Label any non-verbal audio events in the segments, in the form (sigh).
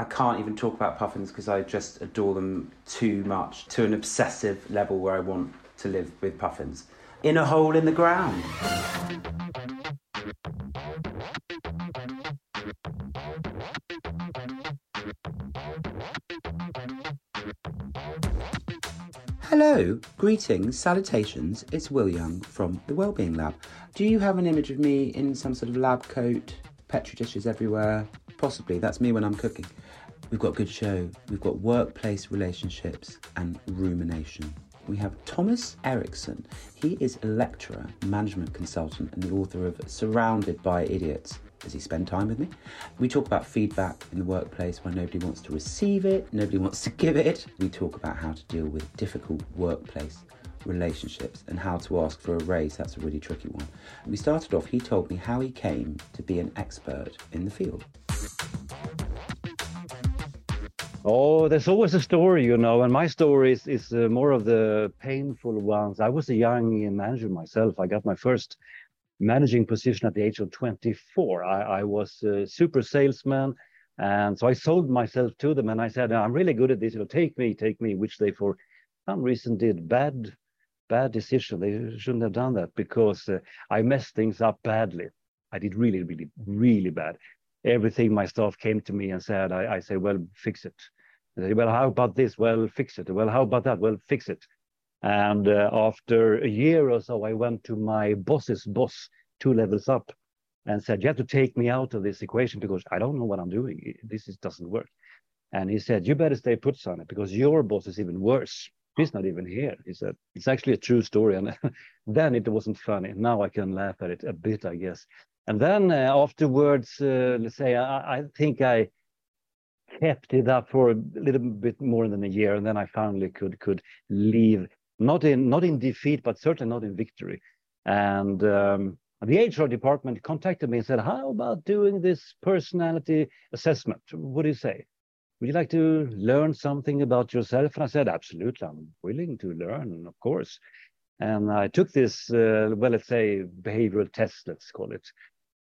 I can't even talk about puffins because I just adore them too much to an obsessive level where I want to live with puffins. In a hole in the ground. Hello, greetings, salutations. It's Will Young from the Wellbeing Lab. Do you have an image of me in some sort of lab coat, petri dishes everywhere? Possibly, that's me when I'm cooking. We've got good show. We've got workplace relationships and rumination. We have Thomas Erikson. He is a lecturer, management consultant, and the author of Surrounded by Idiots. Does he spend time with me? We talk about feedback in the workplace where nobody wants to receive it, nobody wants to (laughs) give it. We talk about how to deal with difficult workplace relationships and how to ask for a raise. That's a really tricky one. We started off, he told me how he came to be an expert in the field. Oh, there's always a story, you know, and my story is, is uh, more of the painful ones. I was a young manager myself. I got my first managing position at the age of 24. I, I was a super salesman. And so I sold myself to them and I said, I'm really good at this. You know, take me, take me, which they for some reason did bad, bad decision. They shouldn't have done that because uh, I messed things up badly. I did really, really, really bad. Everything my staff came to me and said, I, I say, well, fix it. Say, well, how about this? Well, fix it. Well, how about that? Well, fix it. And uh, after a year or so, I went to my boss's boss, two levels up, and said, "You have to take me out of this equation because I don't know what I'm doing. This is, doesn't work." And he said, "You better stay put, son, because your boss is even worse. He's not even here." He said, "It's actually a true story." And (laughs) then it wasn't funny. Now I can laugh at it a bit, I guess. And then uh, afterwards, uh, let's say, I, I think I kept it up for a little bit more than a year, and then I finally could could leave not in not in defeat, but certainly not in victory. And um, the HR department contacted me and said, "How about doing this personality assessment? What do you say? Would you like to learn something about yourself?" And I said, "Absolutely, I'm willing to learn, of course." And I took this, uh, well, let's say, behavioral test, let's call it.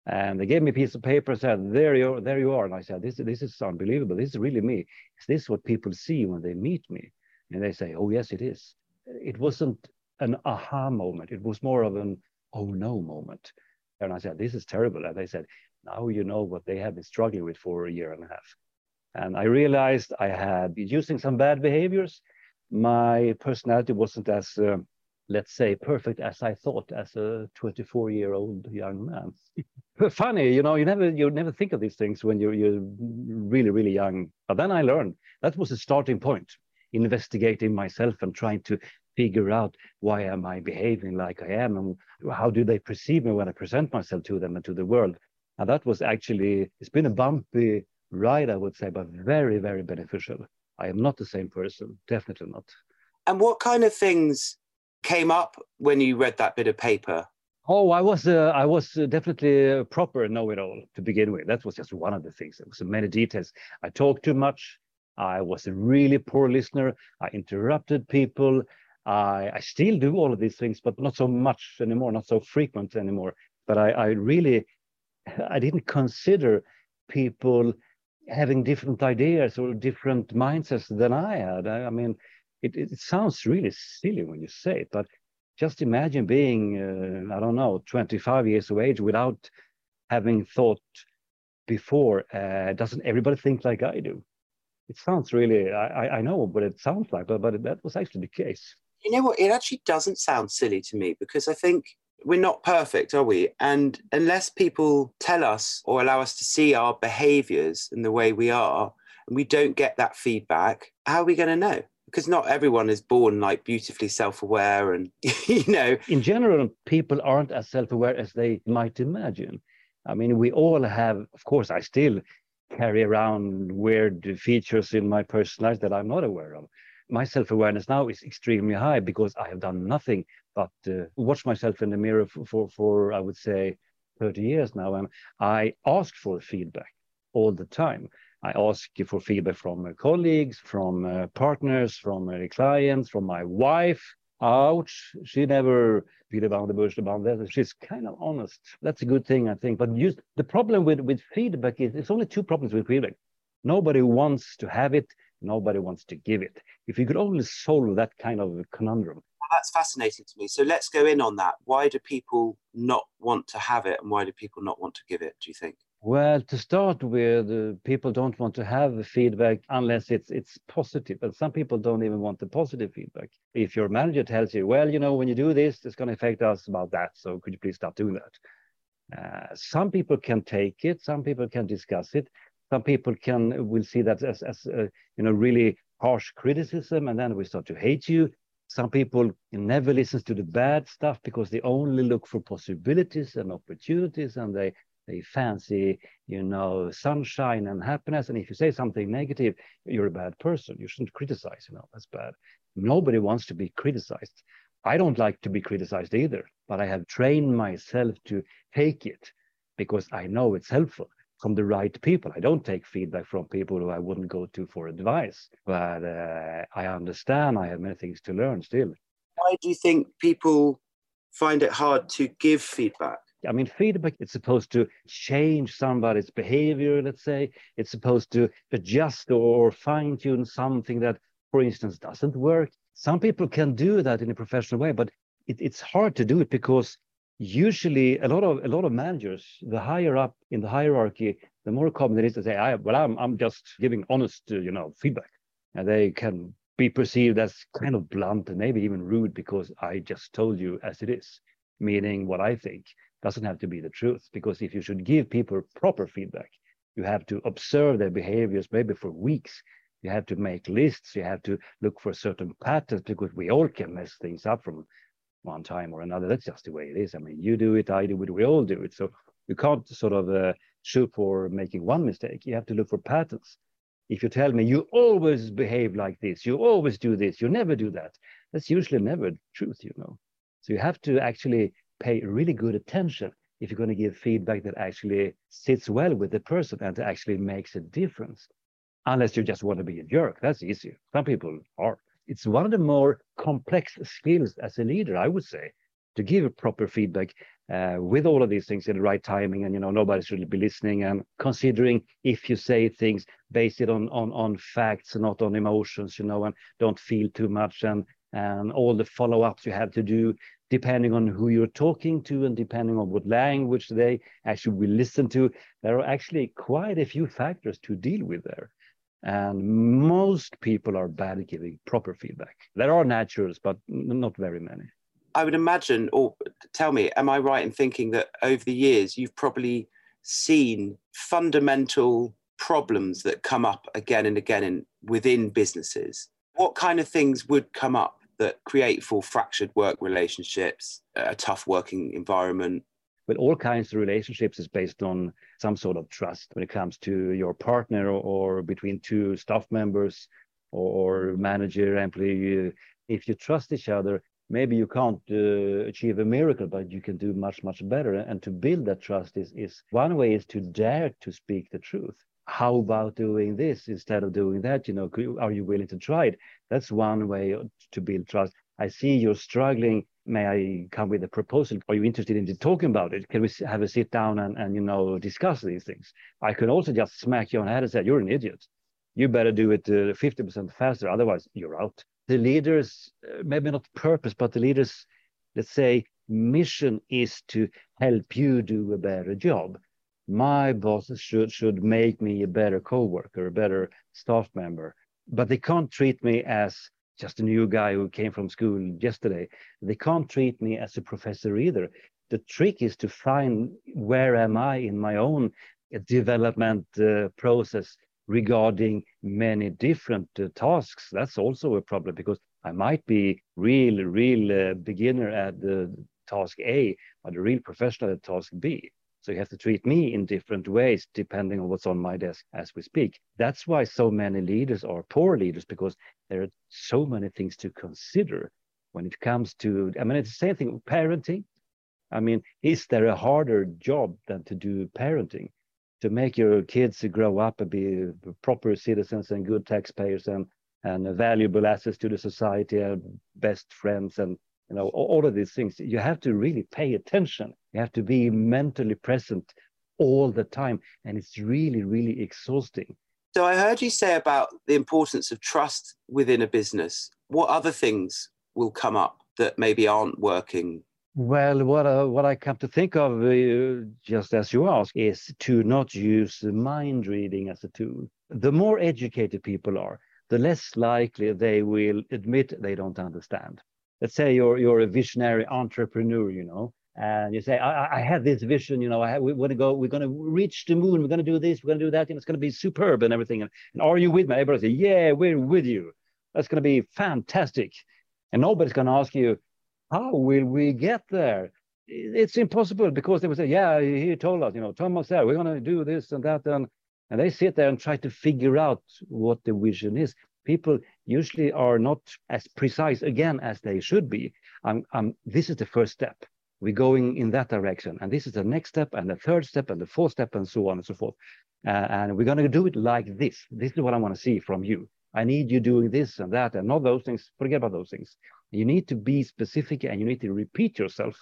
And they gave me a piece of paper and said, "There you, are, there you are." And I said, "This, this is unbelievable. This is really me. Is this what people see when they meet me?" And they say, "Oh, yes, it is." it wasn't an aha moment. It was more of an oh no moment. And I said, this is terrible. And they said, now you know what they have been struggling with for a year and a half. And I realized I had been using some bad behaviors. My personality wasn't as, uh, let's say, perfect as I thought as a 24 year old young man. (laughs) Funny, you know, you never you never think of these things when you're you're really really young. But then I learned that was a starting point investigating myself and trying to figure out why am I behaving like I am and how do they perceive me when I present myself to them and to the world. And that was actually, it's been a bumpy ride, I would say, but very, very beneficial. I am not the same person, definitely not. And what kind of things came up when you read that bit of paper? Oh, I was uh, I was uh, definitely a proper know-it-all to begin with. That was just one of the things. There was many details. I talked too much. I was a really poor listener. I interrupted people. I, I still do all of these things, but not so much anymore, not so frequent anymore. But I, I really, (laughs) I didn't consider people having different ideas or different mindsets than I had. I, I mean, it, it sounds really silly when you say it, but just imagine being, uh, I don't know, 25 years of age without having thought before. Uh, doesn't everybody think like I do? it sounds really I, I know but it sounds like but, but that was actually the case you know what it actually doesn't sound silly to me because i think we're not perfect are we? And unless people tell us or allow us to see our behaviors and the way we are and we don't get that feedback how are we going to know? Because not everyone is born like beautifully self-aware and (laughs) you know. In general people aren't as self-aware as they might imagine. I mean, we all have, of course, I still carry around weird features in my personality that I'm not aware of. My self awareness now is extremely high because I have done nothing but uh, watch myself in the mirror for, for, for, I would say, 30 years now. And I ask for feedback all the time. I ask for feedback from colleagues, from uh, partners, from uh, clients, from my wife. Ouch, she never beat about the bush about that. She's kind of honest. That's a good thing, I think. But the problem with, with feedback is it's only two problems with feedback. Nobody wants to have it, nobody wants to give it. If you could only solve that kind of conundrum. That's fascinating to me. So let's go in on that. Why do people not want to have it and why do people not want to give it, do you think? Well, to start with, uh, people don't want to have feedback unless it's it's positive, and some people don't even want the positive feedback. If your manager tells you, "Well, you know, when you do this, it's going to affect us about that, so could you please stop doing that?" Uh, some people can take it, some people can discuss it, some people can will see that as as uh, you know really harsh criticism, and then we start to hate you. Some people never listen to the bad stuff because they only look for possibilities and opportunities, and they they fancy, you know, sunshine and happiness. And if you say something negative, you're a bad person. You shouldn't criticize, you know, that's bad. Nobody wants to be criticized. I don't like to be criticized either, but I have trained myself to take it because I know it's helpful from the right people. I don't take feedback from people who I wouldn't go to for advice, but uh, I understand I have many things to learn still. Why do you think people find it hard to give feedback? I mean, feedback is supposed to change somebody's behavior, let's say. It's supposed to adjust or fine tune something that, for instance, doesn't work. Some people can do that in a professional way, but it, it's hard to do it because usually a lot of a lot of managers, the higher up in the hierarchy, the more common it is to say, I, "Well, I'm I'm just giving honest, uh, you know, feedback," and they can be perceived as kind of blunt and maybe even rude because I just told you as it is, meaning what I think doesn't have to be the truth. Because if you should give people proper feedback you have to observe their behaviors maybe for weeks. You have to make lists. You have to look for certain patterns because we all can mess things up from one time or another that's just the way it is i mean you do it i do it we all do it so you can't sort of uh, shoot for making one mistake you have to look for patterns if you tell me you always behave like this you always do this you never do that that's usually never truth you know so you have to actually pay really good attention if you're going to give feedback that actually sits well with the person and actually makes a difference. Unless you just want to be a jerk, that's easier. Some people are. It's one of the more complex skills as a leader, I would say, to give proper feedback uh, with all of these things in the right timing, and you know nobody should be listening and considering if you say things based it on on on facts, not on emotions, you know, and don't feel too much and and all the follow-ups you have to do depending on who you're talking to and depending on what language they actually will listen to, there are actually quite a few factors to deal with there. And most people are bad at giving proper feedback. There are naturals, but not very many. I would imagine, or tell me, am I right in thinking that over the years you've probably seen fundamental problems that come up again and again in, within businesses? What kind of things would come up that create for fractured work relationships, a tough working environment. But all kinds of relationships is based on some sort of trust when it comes to your partner or, or between two staff members or manager, employee. If you trust each other, maybe you can't uh, achieve a miracle, but you can do much, much better. And to build that trust is, is one way is to dare to speak the truth how about doing this instead of doing that? You know, are you willing to try it? That's one way to build trust. I see you're struggling. May I come with a proposal? Are you interested in talking about it? Can we have a sit down and, and you know discuss these things? I could also just smack you on the head and say, "You're an idiot. You better do it uh, 50% faster, otherwise you're out." The leaders, uh, maybe not purpose, but the leaders, let's say, mission is to help you do a better job my bosses should should make me a better coworker, a better staff member. But they can't treat me as just a new guy who came from school yesterday. They can't treat me as a professor either. The trick is to find where am I in my own development uh, process regarding many different uh, tasks. That's also a problem because I might be real, real uh, beginner at the task A, but a real professional at task B. So you have to treat me in different ways depending on what's on my desk as we speak. That's why so many leaders are poor leaders because there are so many things to consider when it comes to, I mean, it's the same thing with parenting. I mean, is there a harder job than to do parenting? To make your kids grow up and be proper citizens and good taxpayers and, and valuable assets to the society and best friends and you know all of these things you have to really pay attention you have to be mentally present all the time and it's really really exhausting. So i heard you say about the importance of trust within a business. What other things will come up that maybe aren't working? Well, what uh, what I come to think of, uh, just as you ask, is to not use mind reading as a tool. The more educated people are, the less likely they will admit they don't understand. Let's say you're you're a visionary entrepreneur, you know, and you say, I, I have this vision, you know, I have, we want to go, we're going to reach the moon, we're going to do this, we're going to do that, and it's going to be superb and everything. And, and are you with me? Everybody say, yeah, we're with you. That's going to be fantastic. And nobody's going to ask you, how will we get there? It's impossible because they will say, yeah, he told us, you know, Thomas said, we're going to do this and that. And, and they sit there and try to figure out what the vision is people usually are not as precise again as they should be. Um, um, this is the first step. We're going in that direction, and this is the next step, and the third step, and the fourth step, and so on and so forth. Uh, and we're going to do it like this. This is what I want to see from you. I need you doing this and that, and not those things. Forget about those things. You need to be specific, and you need to repeat yourself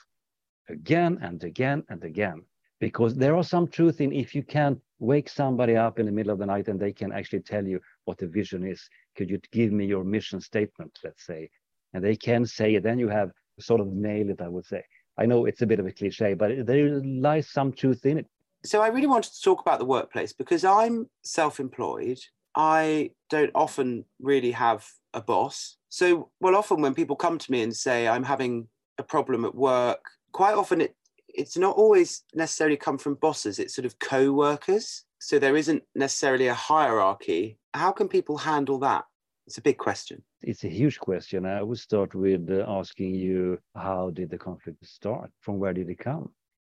again and again and again, because there are some truth in if you can wake somebody up in the middle of the night and they can actually tell you what the vision is could you give me your mission statement, let's say? And they can say it, then you have sort of nailed it, I would say. I know it's a bit of a cliche, but there lies some truth in it. So I really wanted to talk about the workplace because I'm self employed. I don't often really have a boss. So, well, often when people come to me and say, I'm having a problem at work, quite often it, it's not always necessarily come from bosses, it's sort of co workers. So there isn't necessarily a hierarchy how can people handle that? It's a big question. It's a huge question. I would start with uh, asking you, how did the conflict start? From where did it come?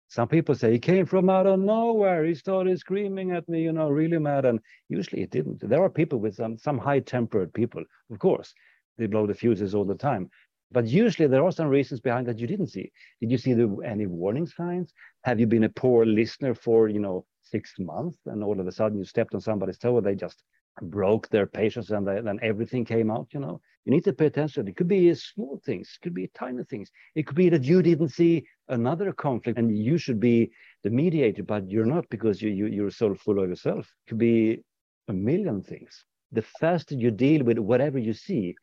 Some people say it came from out of nowhere. He started screaming at me, you know, really mad. And usually it didn't. There are people with some, some high tempered people, of course. They blow the fuses all the time. But usually there are some reasons behind that you didn't see. Did you see the, any warning signs? Have you been a poor listener for, you know, six months and all of a sudden you stepped on somebody's toe and they just broke their patience and then everything came out you know. You need to pay attention. It could be small things it could be tiny things. It could be that you didn't see another conflict and you should be the mediator but you're not because you, you you're so full of yourself. It could be a million things. The faster you deal with whatever you see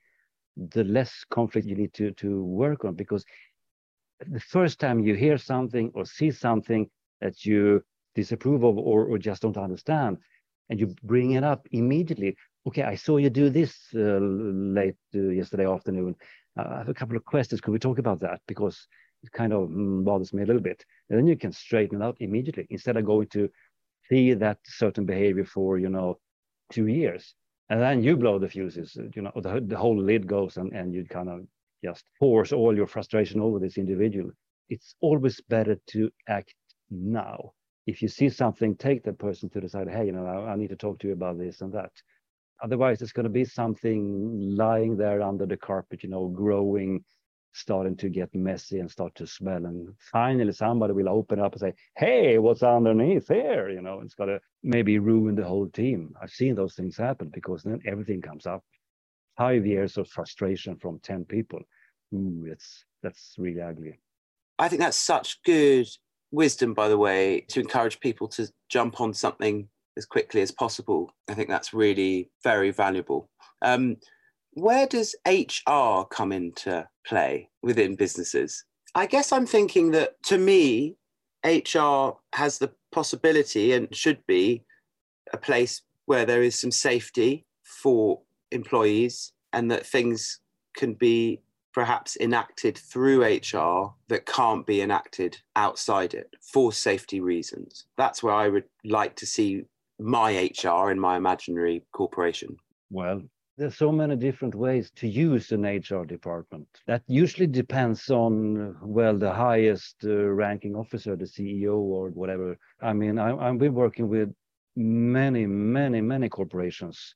the less conflict you need to to work on because the first time you hear something or see something that you disapprove of or, or just don't understand and you bring it up immediately. Okay, I saw you do this uh, late uh, yesterday afternoon. Uh, I have a couple of questions. Could we talk about that? Because it kind of mm, bothers me a little bit. And then you can straighten it out immediately instead of going to see that certain behavior for, you know, two years. And then you blow the fuses, you know, the, the whole lid goes and, and you kind of just force all your frustration over this individual. It's always better to act now if you see something, take that person to the side. Hey, you know, I, I need to talk to you about this and that. Otherwise, it's going to be something lying there under the carpet, you know, growing, starting to get messy and start to smell. And finally, somebody will open up and say, "Hey, what's underneath here?" You know, it's going to maybe ruin the whole team. I've seen those things happen because then everything comes up. Five years of frustration from ten people. Ooh, it's that's really ugly. I think that's such good wisdom, by the way, to encourage people to jump on something as quickly as possible. I think that's really very valuable. Um, where does HR come into play within businesses? I guess I'm thinking that to me, HR has the possibility and should be a place where there is some safety for employees and that things can be perhaps enacted through HR that can't be enacted outside it for safety reasons. That's where I would like to see my HR in my imaginary corporation. Well, there's so many different ways to use an HR department. That usually depends on, well, the highest uh, ranking officer, the CEO or whatever. I mean, I, I've been working with many, many, many corporations.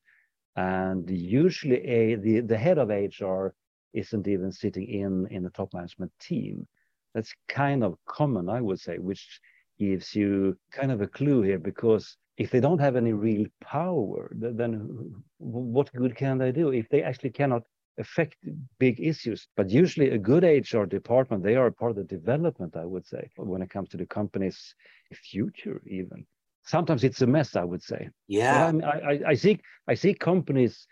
And usually a, the, the head of HR isn't even sitting in, in the top management team. That's kind of common, I would say, which gives you kind of a clue here because if they don't have any real power, then what good can they do if they actually cannot affect big issues? But usually, a good HR department, they are part of the development, I would say, when it comes to the company's future, even. Sometimes it's a mess, I would say. Yeah. I, I, I see I see companies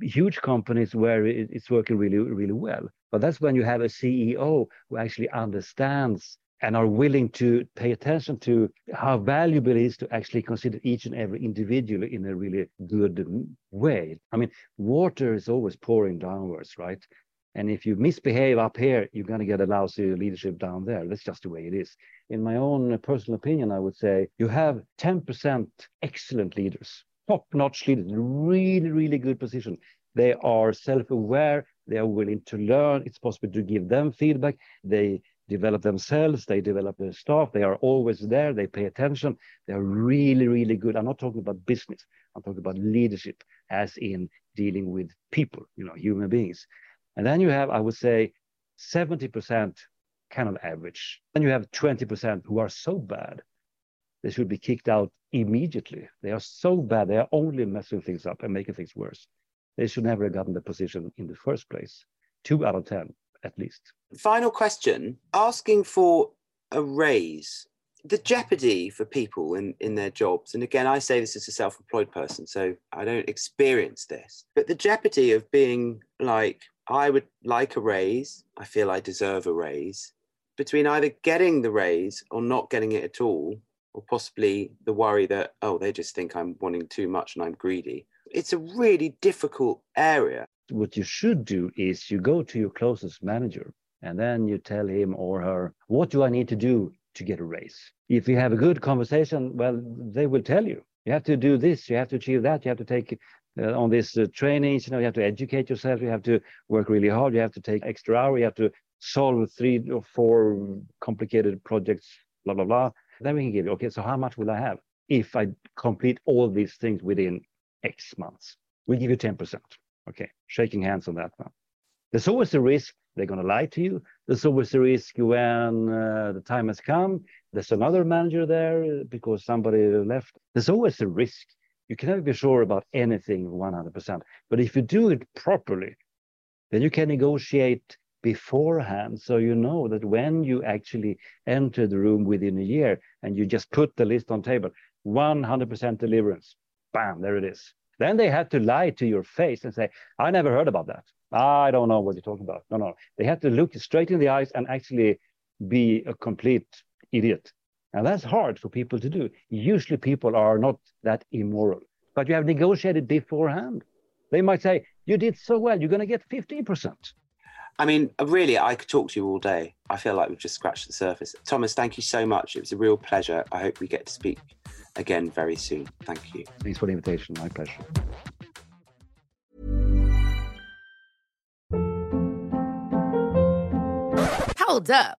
huge companies where it's working really really well but that's when you have a ceo who actually understands and are willing to pay attention to how valuable it is to actually consider each and every individual in a really good way. I mean, water is always pouring downwards, right? And if you misbehave up here, you're going to get a lousy leadership down there. That's just the way it is. In my own personal opinion, I would say you have 10% excellent leaders, top notch leaders, really, really good position. They are self aware, they are willing to learn. It's possible to give them feedback. They develop themselves, they develop their staff, they are always there, they pay attention, they're really, really good. I'm not talking about business, I'm talking about leadership, as in dealing with people, you know, human beings. And then you have, I would say, 70% kind of average. Then you have 20% who are so bad, they should be kicked out immediately. They are so bad, they are only messing things up and making things worse. They should never have gotten the position in the first place. Two out of 10 at least. Final question asking for a raise, the jeopardy for people in, in their jobs. And again, I say this as a self employed person, so I don't experience this, but the jeopardy of being like, I would like a raise, I feel I deserve a raise, between either getting the raise or not getting it at all, or possibly the worry that, oh, they just think I'm wanting too much and I'm greedy. It's a really difficult area what you should do is you go to your closest manager and then you tell him or her, what do I need to do to get a raise? If you have a good conversation, well, they will tell you. You have to do this, you have to achieve that, you have to take uh, on this uh, you know, you have to educate yourself, you have to work really hard, you have to take extra hour, you have to solve three or four complicated projects, blah, blah, blah. Then we can give you, okay, so how much will I have if I complete all these things within X months? We give you 10%. Okay, shaking hands on that one. There's always a risk they're going to lie to you. There's always a risk when uh, the time has come. There's another manager there because somebody left. There's always a risk. You can never be sure about anything 100%. But if you do it properly, then you can negotiate beforehand so you know that when you actually enter the room within a year and you just put the list on table 100% deliverance bam there it is then they had to lie to your face and say, I never heard about that. I don't know what you're talking about. No, no. They had to look straight in the eyes and actually be a complete idiot. And that's hard for people to do. Usually people are not that immoral, but you have negotiated beforehand. They might say, You did so well, you're going to get 15%. I mean, really, I could talk to you all day. I feel like we've just scratched the surface. Thomas, thank you so much. It was a real pleasure. I hope we get to speak again very soon. Thank you. Thanks for the invitation. My pleasure. Hold up.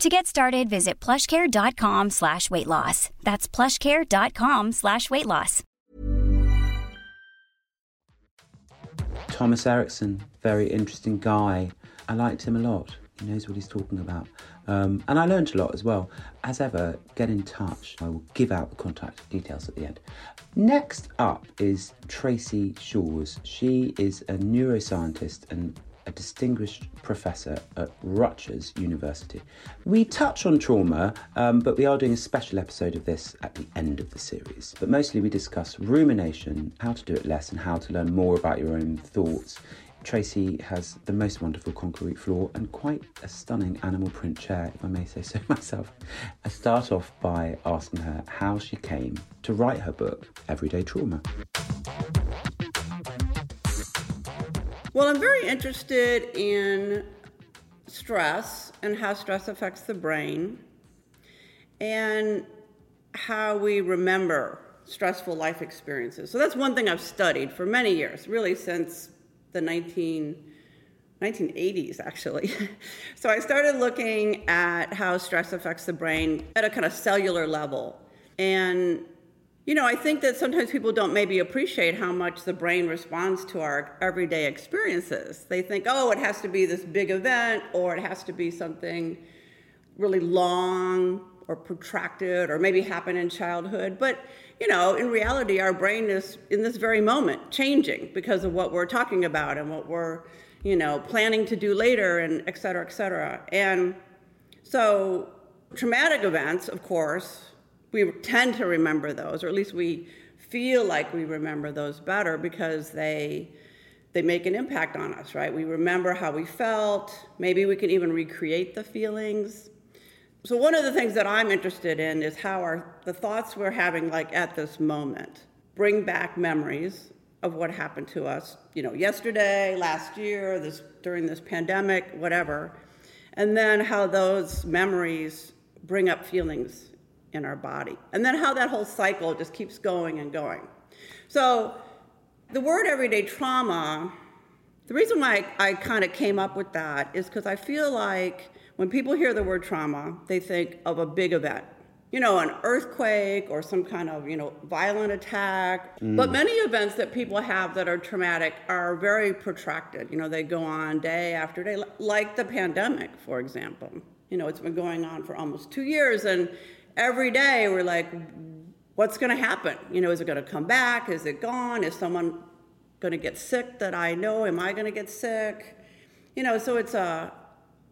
To get started, visit plushcare.com slash weight loss. That's plushcare.com slash weight loss. Thomas Erikson, very interesting guy. I liked him a lot. He knows what he's talking about. Um, and I learned a lot as well. As ever, get in touch. I will give out the contact details at the end. Next up is Tracey Shors. She is a neuroscientist and a distinguished professor at Rutgers University. We touch on trauma, um, but we are doing a special episode of this at the end of the series. But mostly we discuss rumination, how to do it less, and how to learn more about your own thoughts. Tracey has the most wonderful concrete floor and quite a stunning animal print chair, if I may say so (laughs) myself. I start off by asking her how she came to write her book, Everyday Trauma. Well, I'm very interested in stress and how stress affects the brain and how we remember stressful life experiences. So that's one thing I've studied for many years, really since the 19, 1980s, actually. (laughs) so I started looking at how stress affects the brain at a kind of cellular level. And you know, I think that sometimes people don't maybe appreciate how much the brain responds to our everyday experiences. They think, oh, it has to be this big event, or it has to be something really long or protracted, or maybe happen in childhood. But, you know, in reality, our brain is in this very moment changing because of what we're talking about and what we're, you know, planning to do later, and et cetera, et cetera. And so, traumatic events, of course, we tend to remember those, or at least we feel like we remember those better because they they make an impact on us, right? We remember how we felt. Maybe we can even recreate the feelings. So one of the things that I'm interested in is how our the thoughts we're having like at this moment bring back memories of what happened to us, you know, yesterday, last year, this during this pandemic, whatever. And then how those memories bring up feelings in our body. And then how that whole cycle just keeps going and going. So, the word everyday trauma, the reason why I, I kind of came up with that is because I feel like when people hear the word trauma, they think of a big event. You know, an earthquake or some kind of, you know, violent attack. Mm. But many events that people have that are traumatic are very protracted. You know, they go on day after day, like the pandemic, for example. You know, it's been going on for almost two years, and every day we're like, what's going to happen? You know, is it going to come back? Is it gone? Is someone going to get sick that I know? Am I going to get sick? You know, so it's a, uh,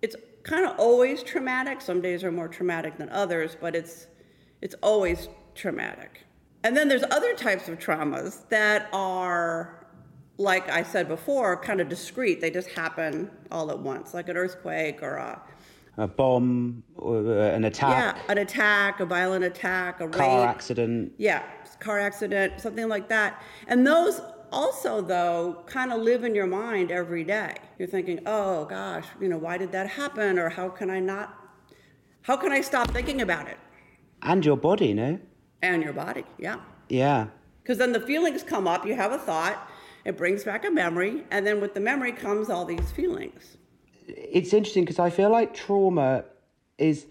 it's kind of always traumatic. Some days are more traumatic than others, but it's, it's always traumatic. And then there's other types of traumas that are, like I said before, kind of discrete. They just happen all at once, like an earthquake or a a bomb, uh, an attack. Yeah, an attack, a violent attack, a car rape. accident. Yeah, car accident, something like that. And those also, though, kind of live in your mind every day. You're thinking, oh gosh, you know, why did that happen? Or how can I not, how can I stop thinking about it? And your body, no? And your body, yeah. Yeah. Because then the feelings come up, you have a thought, it brings back a memory, and then with the memory comes all these feelings it's interesting because I feel like trauma is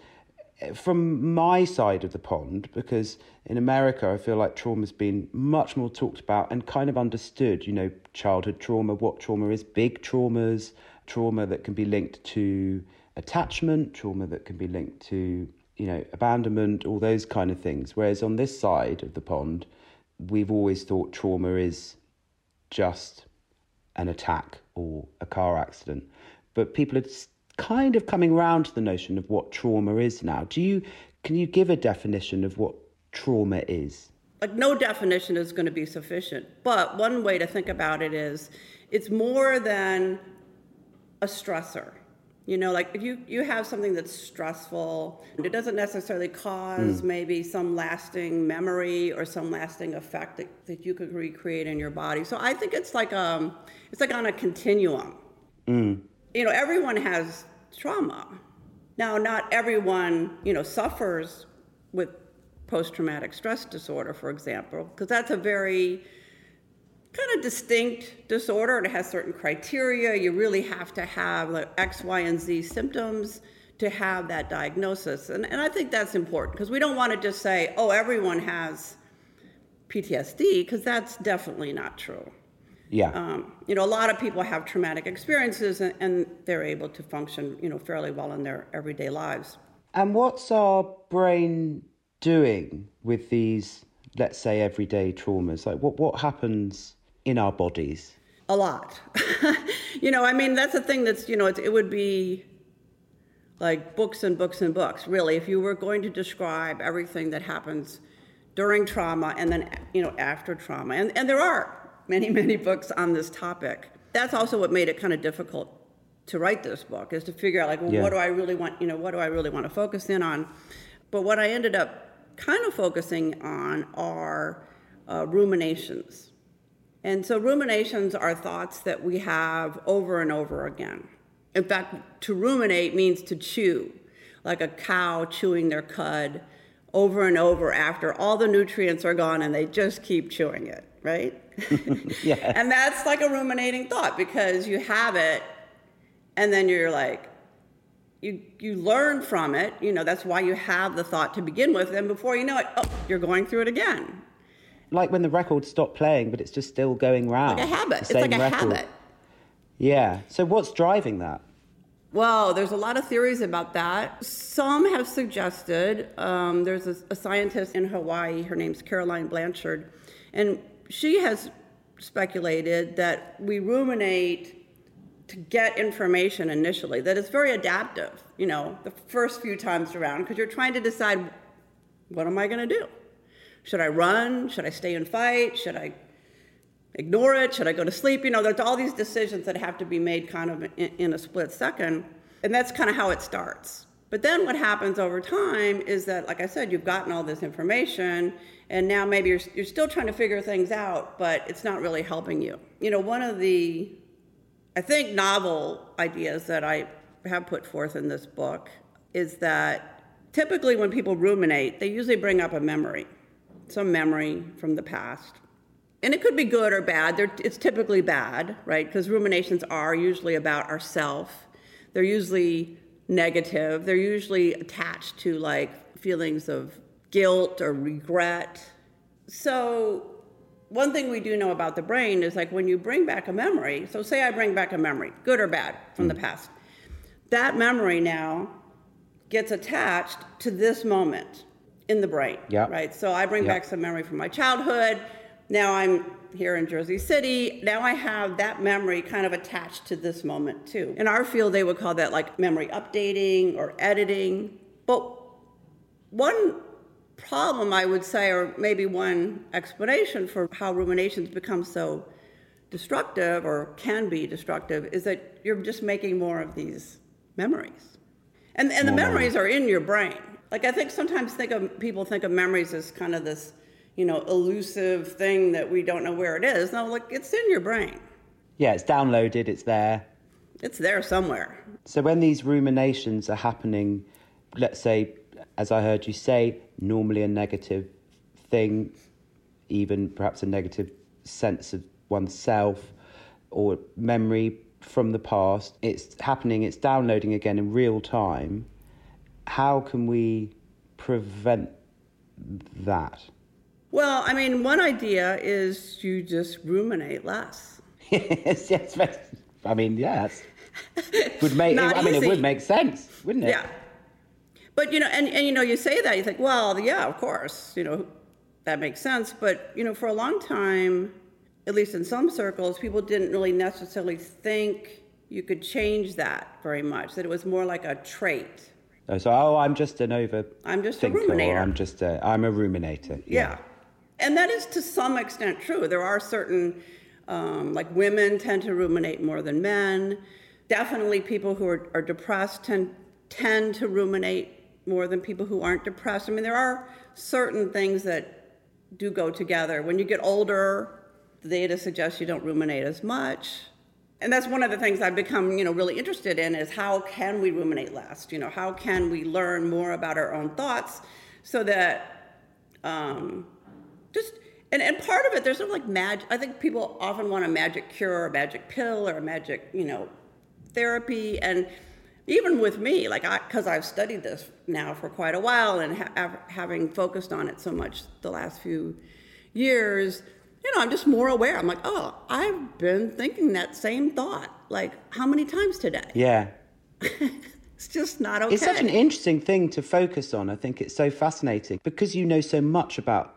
from my side of the pond because in America I feel like trauma's been much more talked about and kind of understood, you know, childhood trauma, what trauma is, big traumas, trauma that can be linked to attachment, trauma that can be linked to, you know, abandonment, all those kind of things. Whereas on this side of the pond, we've always thought trauma is just an attack or a car accident but people are kind of coming around to the notion of what trauma is now. Do you can you give a definition of what trauma is? Like no definition is going to be sufficient, but one way to think about it is it's more than a stressor. You know, like if you, you have something that's stressful, it doesn't necessarily cause mm. maybe some lasting memory or some lasting effect that, that you could recreate in your body. So I think it's like um it's like on a continuum. Mm you know, everyone has trauma. Now, not everyone, you know, suffers with post traumatic stress disorder, for example, because that's a very kind of distinct disorder. It has certain criteria. You really have to have like X, Y, and Z symptoms to have that diagnosis. And, and I think that's important because we don't want to just say, oh, everyone has PTSD, because that's definitely not true. Yeah. Um, you know, a lot of people have traumatic experiences and, and they're able to function, you know, fairly well in their everyday lives. And what's our brain doing with these, let's say, everyday traumas? Like, what, what happens in our bodies? A lot. (laughs) you know, I mean, that's the thing that's, you know, it, it would be like books and books and books, really. If you were going to describe everything that happens during trauma and then, you know, after trauma, and, and there are many, many books on this topic. That's also what made it kind of difficult to write this book is to figure out like well, Yeah. what do I really want you know what do I really want to focus in on but what I ended up kind of focusing on are uh, ruminations and so ruminations are thoughts that we have over and over again in fact to ruminate means to chew like a cow chewing their cud over and over after all the nutrients are gone and they just keep chewing it right (laughs) (laughs) Yeah. and that's like a ruminating thought because you have it and then you're like you you learn from it you know that's why you have the thought to begin with and before you know it oh you're going through it again Like when the record stopped playing, but it's just still going round. like a habit it's like a record. habit Yeah. So what's driving that? well there's a lot of theories about that some have suggested um, there's a, a scientist in hawaii her name's caroline blanchard and she has speculated that we ruminate to get information initially that it's very adaptive you know the first few times around because you're trying to decide what am i going to do? Should i run? Should i stay and fight? Should i ignore it? Should i go to sleep? You know there's all these decisions that have to be made kind of in, in a split second and that's kind of how it starts but then what happens over time is that like i said you've gotten all this information and now maybe you're, you're still trying to figure things out but it's not really helping you you know one of the I think novel ideas that I have put forth in this book is that typically when people ruminate, they usually bring up a memory, some memory from the past. And it could be good or bad. They're, it's typically bad, right? Because ruminations are usually about ourself. They're usually negative. They're usually attached to like feelings of guilt or regret. So one thing we do know about the brain is like when you bring back a memory, so say I bring back a memory, good or bad, from the hmm. past, that memory now gets attached to this moment in the brain. Yeah. Right? So I bring Yeah. back some memory from my childhood. Now I'm here in Jersey City. Now I have that memory kind of attached to this moment too. In our field, they would call that like memory updating or editing. But one problem, I would say, or maybe one explanation for how ruminations become so destructive or can be destructive is that you're just making more of these memories. And, and the memories are in your brain. Like I think sometimes think of people think of memories as kind of this, you know, elusive thing that we don't know where it is. No, like it's in your brain. Yeah, it's downloaded, it's there. It's there somewhere. So when these ruminations are happening, let's say, as I heard you say, normally a negative thing, even perhaps a negative sense of oneself or memory from the past, it's happening, it's downloading again in real time. How can we prevent that? Well, I mean, one idea is you just ruminate less. (laughs) yes, yes, I mean, yes. Would make. I mean, it would make sense, wouldn't it? Yeah. But you know, and, and you know, you say that, you think, well, yeah, of course, you know, that makes sense. But you know, for a long time, at least in some circles, people didn't really necessarily think you could change that very much. That it was more like a trait. Oh, So, oh, I'm just an over. I'm just a ruminator. I'm just a. I'm a ruminator. Yeah. And that is to some extent true. There are certain, um, like women tend to ruminate more than men. Definitely people who are, are depressed tend, tend to ruminate more than people who aren't depressed. I mean, there are certain things that do go together. When you get older, the data suggests you don't ruminate as much. And that's one of the things I've become, you know, really interested in is how can we ruminate less? You know, how can we learn more about our own thoughts so that um, just and, and part of it there's sort of like magic i think people often want a magic cure or a magic pill or a magic you know therapy and even with me like i because i've studied this now for quite a while and ha- having focused on it so much the last few years you know, I'm just more aware. I'm like, oh, I've been thinking that same thought. Like, how many times today? Yeah. (laughs) it's just not okay. It's such an interesting thing to focus on. I think it's so fascinating because you know so much about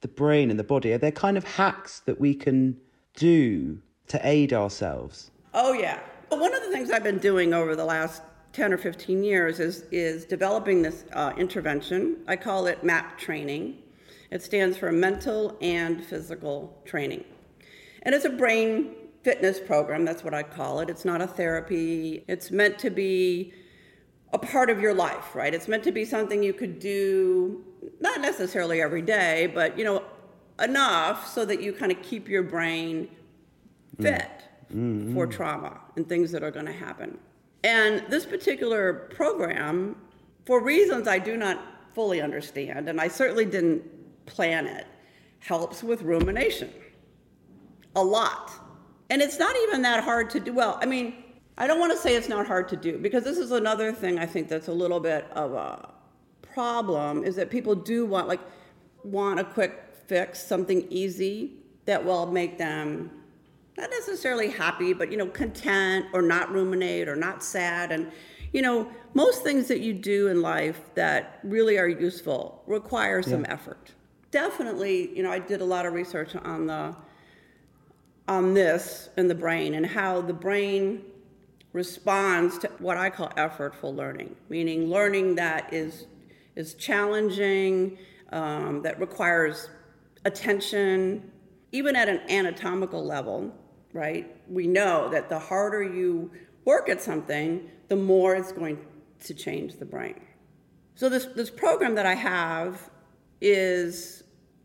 the brain and the body. Are there kind of hacks that we can do to aid ourselves? Oh, yeah. Well, one of the things I've been doing over the last 10 or 15 years is, is developing this uh, intervention. I call it MAP training. It stands for mental and physical training. And it's a brain fitness program, that's what I call it. It's not a therapy. It's meant to be a part of your life, right? It's meant to be something you could do not necessarily every day, but you know, enough so that you kind of keep your brain fit mm-hmm. for trauma and things that are going to happen. And this particular program, for reasons I do not fully understand, and I certainly didn't plan it, helps with rumination. A lot. And it's not even that hard to do. Well, I mean, I don't want to say it's not hard to do because this is another thing I think that's a little bit of a problem is that people do want like want a quick fix, something easy that will make them not necessarily happy, but you know, content or not ruminate or not sad. And you know, most things that you do in life that really are useful require some yeah. effort. Definitely, you know, I did a lot of research on the on this in the brain and how the brain responds to what I call effortful learning, meaning learning that is is challenging, um, that requires attention, even at an anatomical level, right? We know that the harder you work at something, the more it's going to change the brain. So this this program that I have is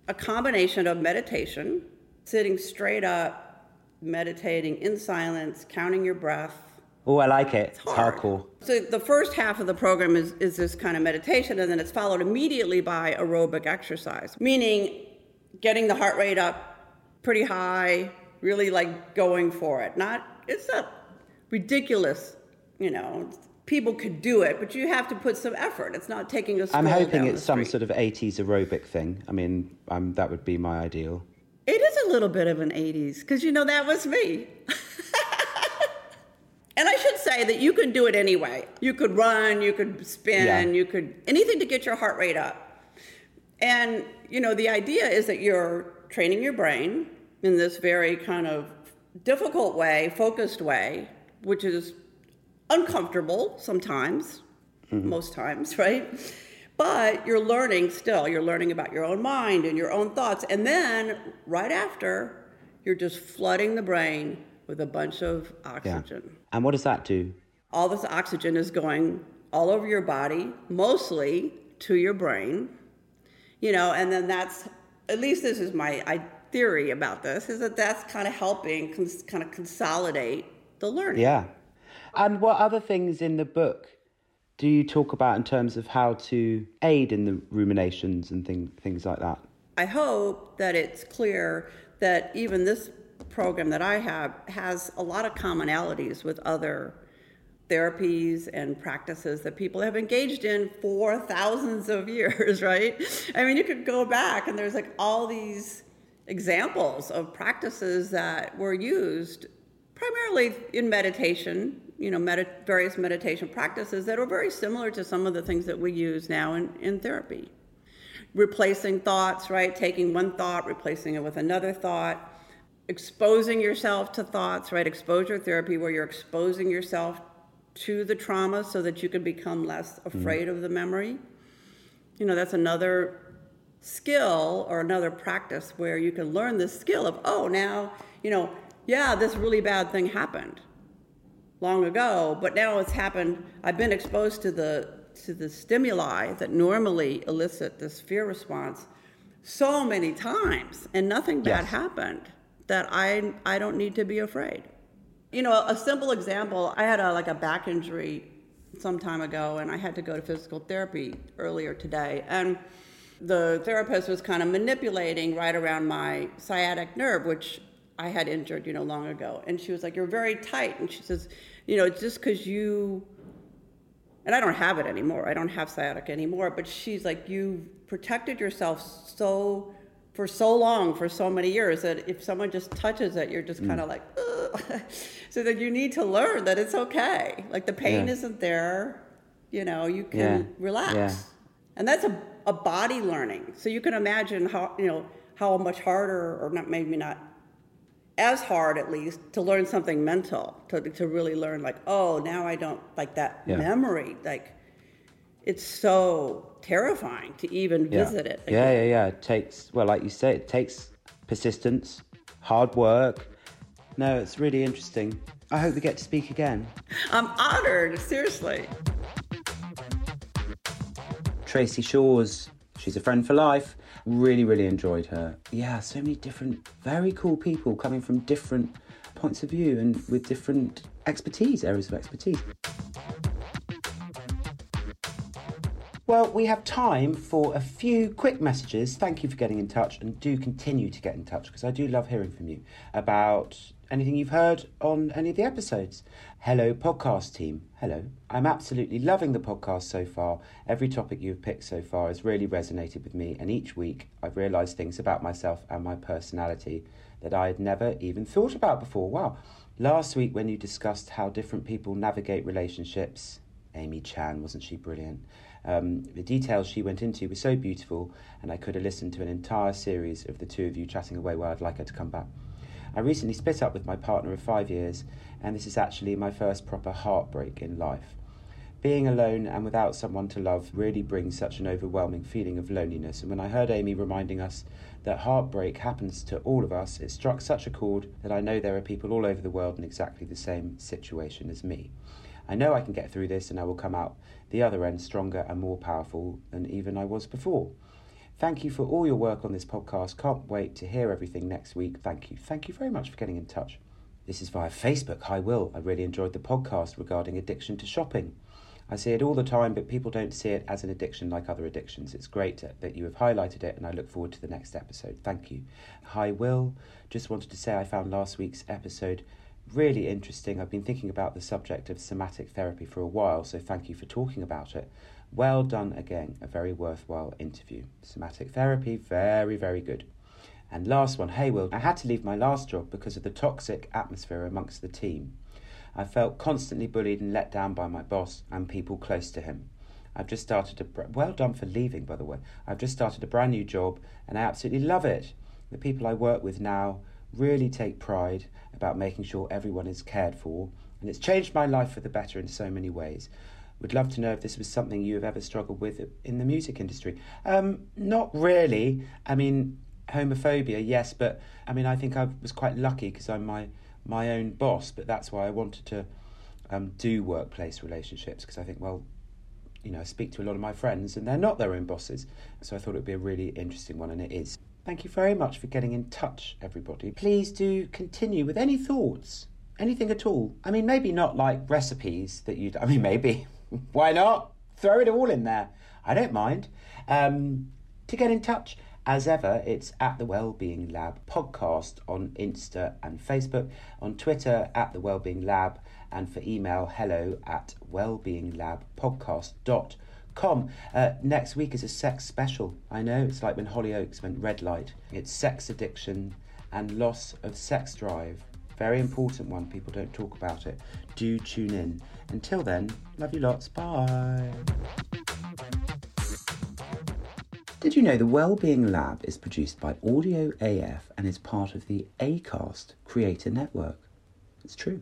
a combination of meditation, sitting straight up meditating in silence, counting your breath. Oh, I like it. It's, hard. hardcore. So the first half of the program is, is this kind of meditation, and then it's followed immediately by aerobic exercise, meaning getting the heart rate up pretty high, really like going for it. Not it's not ridiculous, you know. People could do it, but you have to put some effort. It's not taking a. I'm hoping it's some sort of 80s aerobic thing. I mean, um, that would be my ideal. It is a little bit of an 80s because you know that was me. (laughs) and I should say that you can do it anyway. You could run, you could spin, yeah. you could anything to get your heart rate up. And you know, the idea is that you're training your brain in this very kind of difficult way, focused way, which is uncomfortable sometimes, mm-hmm. most times, (laughs) right? But you're learning still. You're learning about your own mind and your own thoughts. And then right after, you're just flooding the brain with a bunch of oxygen. Yeah. And what does that do? All this oxygen is going all over your body, mostly to your brain. You know, and then that's at least this is my I, theory about this is that that's kind of helping cons, kind of consolidate the learning. Yeah. And what other things in the book do you talk about in terms of how to aid in the ruminations and thing, things like that? I hope that it's clear that even this program that I have has a lot of commonalities with other therapies and practices that people have engaged in for thousands of years, (laughs) right? I mean, you could go back and there's like all these examples of practices that were used primarily in meditation you know, med- various meditation practices that are very similar to some of the things that we use now in, in therapy. Replacing thoughts, right? Taking one thought, replacing it with another thought, exposing yourself to thoughts, right? Exposure therapy, where you're exposing yourself to the trauma so that you can become less mm-hmm. afraid mm. of the memory. You know, that's another skill or another practice where you can learn this skill of, oh, now, you know, yeah, this really bad thing happened long ago, but now it's happened. I've been exposed to the to the stimuli that normally elicit this fear response so many times, and nothing bad yes. happened. That I I don't need to be afraid. You know, a simple example. I had a like a back injury some time ago, and I had to go to physical therapy earlier today, and the therapist was kind of manipulating right around my sciatic nerve, which I had injured, you know, long ago. And she was like, You're very tight. And she says, You know, it's just because you, and I don't have it anymore. I don't have sciatica anymore. But she's like, You've protected yourself so for so long, for so many years, that if someone just touches it, you're just Mm. kind of like, Ugh. (laughs) so that you need to learn that it's okay. Like the pain Yeah. isn't there, you know, you can Yeah. relax. Yeah. And that's a, a body learning. So you can imagine how, you know, how much harder, or not maybe not as hard at least, to learn something mental, to, to really learn like, oh, now I don't like that memory. Like, it's so terrifying to even Yeah. visit it. Yeah, yeah, yeah. It takes, well, like you say, it takes persistence, hard work. No, it's really interesting. I hope we get to speak again. I'm honored, seriously. Tracey Shors, she's a friend for life. Really, really enjoyed her. Yeah, so many different, very cool people coming from different points of view and with different expertise, areas of expertise. Well, we have time for a few quick messages. Thank you for getting in touch and do continue to get in touch because I do love hearing from you about anything you've heard on any of the episodes. Hello, podcast team. Hello. I'm absolutely loving the podcast so far. Every topic you've picked so far has really resonated with me, and each week I've realised things about myself and my personality that I had never even thought about before. Wow. Last week, when you discussed how different people navigate relationships, Amy Chan, wasn't she brilliant? Um, the details she went into were so beautiful, and I could have listened to an entire series of the two of you chatting away where I'd like her to come back. I recently split up with my partner of five years, and this is actually my first proper heartbreak in life. Being alone and without someone to love really brings such an overwhelming feeling of loneliness. And when I heard Amy reminding us that heartbreak happens to all of us, it struck such a chord that I know there are people all over the world in exactly the same situation as me. I know I can get through this and I will come out the other end stronger and more powerful than even I was before. Thank you for all your work on this podcast. Can't wait to hear everything next week. Thank you. Thank you very much for getting in touch. This is via Facebook. Hi, Will. I really enjoyed the podcast regarding addiction to shopping. I see it all the time, but people don't see it as an addiction like other addictions. It's great that you have highlighted it, and I look forward to the next episode. Thank you. Hi, Will. Just wanted to say I found last week's episode really interesting. I've been thinking about the subject of somatic therapy for a while, so thank you for talking about it. Well done again. A very worthwhile interview. Somatic therapy, very, very good. And last one, hey Will, I had to leave my last job because of the toxic atmosphere amongst the team. I felt constantly bullied and let down by my boss and people close to him. I've just started a well done for leaving, by the way. I've just started a brand new job and I absolutely love it. The people I work with now really take pride about making sure everyone is cared for, and it's changed my life for the better in so many ways. Would love to know if this was something you have ever struggled with in the music industry. Um, not really. I mean, homophobia, yes, but I mean, I think I was quite lucky because I'm my my own boss. But that's why I wanted to um, do workplace relationships because I think, well, you know, I speak to a lot of my friends and they're not their own bosses. So I thought it would be a really interesting one, and it is. Thank you very much for getting in touch, everybody. Please do continue with any thoughts, anything at all. I mean, maybe not like recipes that you. I mean, maybe. (laughs) Why not? Throw it all in there. I don't mind. Um, to get in touch, as ever, it's at the Wellbeing Lab podcast on Insta and Facebook, on Twitter at the Wellbeing Lab, and for email, hello at wellbeinglabpodcast.com. Uh, next week is a sex special. I know it's like when Hollyoaks went red light. It's sex addiction and loss of sex drive. Very important one. People don't talk about it. Do tune in. Until then, love you lots. Bye. Did you know the Wellbeing Lab is produced by Audio AF and is part of the ACAST Creator Network? It's true.